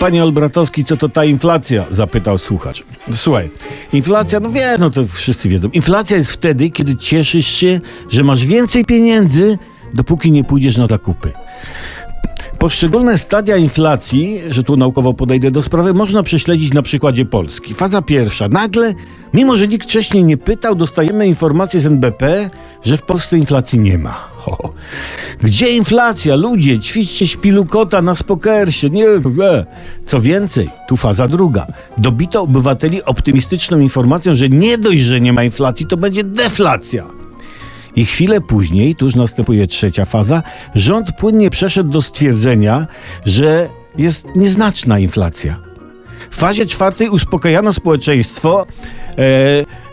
Panie Olbratowski, co to ta inflacja? Zapytał słuchacz. Słuchaj, inflacja, no wiesz, no to wszyscy wiedzą. Inflacja jest wtedy, kiedy cieszysz się, że masz więcej pieniędzy, dopóki nie pójdziesz na zakupy. Poszczególne stadia inflacji, że tu naukowo podejdę do sprawy, można prześledzić na przykładzie Polski. Faza pierwsza. Nagle, mimo że nikt wcześniej nie pytał, dostajemy informację z NBP, że w Polsce inflacji nie ma. Ho. Gdzie inflacja? Ludzie, ćwiczcie śpilukota na spokersie. Nie, e. Co więcej, tu faza druga. Dobito obywateli optymistyczną informacją, że nie dość, że nie ma inflacji, to będzie deflacja. I chwilę później, tuż następuje trzecia faza, rząd płynnie przeszedł do stwierdzenia, że jest nieznaczna inflacja. W fazie czwartej uspokajano społeczeństwo, e,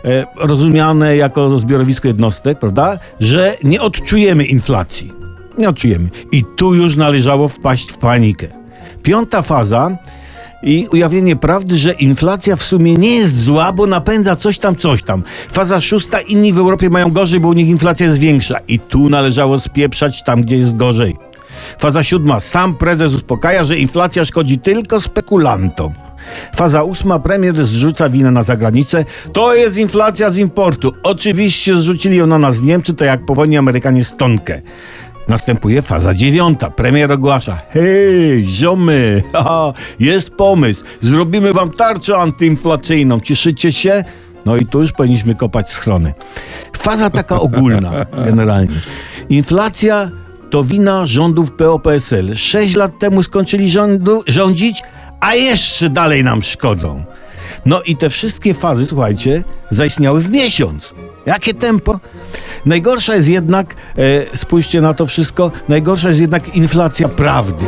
e, rozumiane jako zbiorowisko jednostek, prawda, że nie odczujemy inflacji. Nie odczujemy. I tu już należało wpaść w panikę. Piąta faza i ujawnienie prawdy, że inflacja w sumie nie jest zła, bo napędza coś tam, coś tam. Faza szósta, inni w Europie mają gorzej, bo u nich inflacja jest większa. I tu należało spieprzać tam, gdzie jest gorzej. Faza siódma, sam prezes uspokaja, że inflacja szkodzi tylko spekulantom. Faza ósma, premier zrzuca winę na zagranicę. To jest inflacja z importu. Oczywiście zrzucili ją na nas Niemcy, to jak po wojnie Amerykanie stonkę. Następuje faza dziewiąta. Premier ogłasza: Hej, ziomy, haha, jest pomysł. Zrobimy wam tarczę antyinflacyjną. Cieszycie się? No i tu już powinniśmy kopać schrony. Faza taka ogólna, generalnie. Inflacja to wina rządów PO-PSL. Sześć lat temu skończyli rządu, rządzić, a jeszcze dalej nam szkodzą. No i te wszystkie fazy, słuchajcie, zaistniały w miesiąc. Jakie tempo? Najgorsza jest jednak, e, spójrzcie na to wszystko, najgorsza jest jednak inflacja prawdy.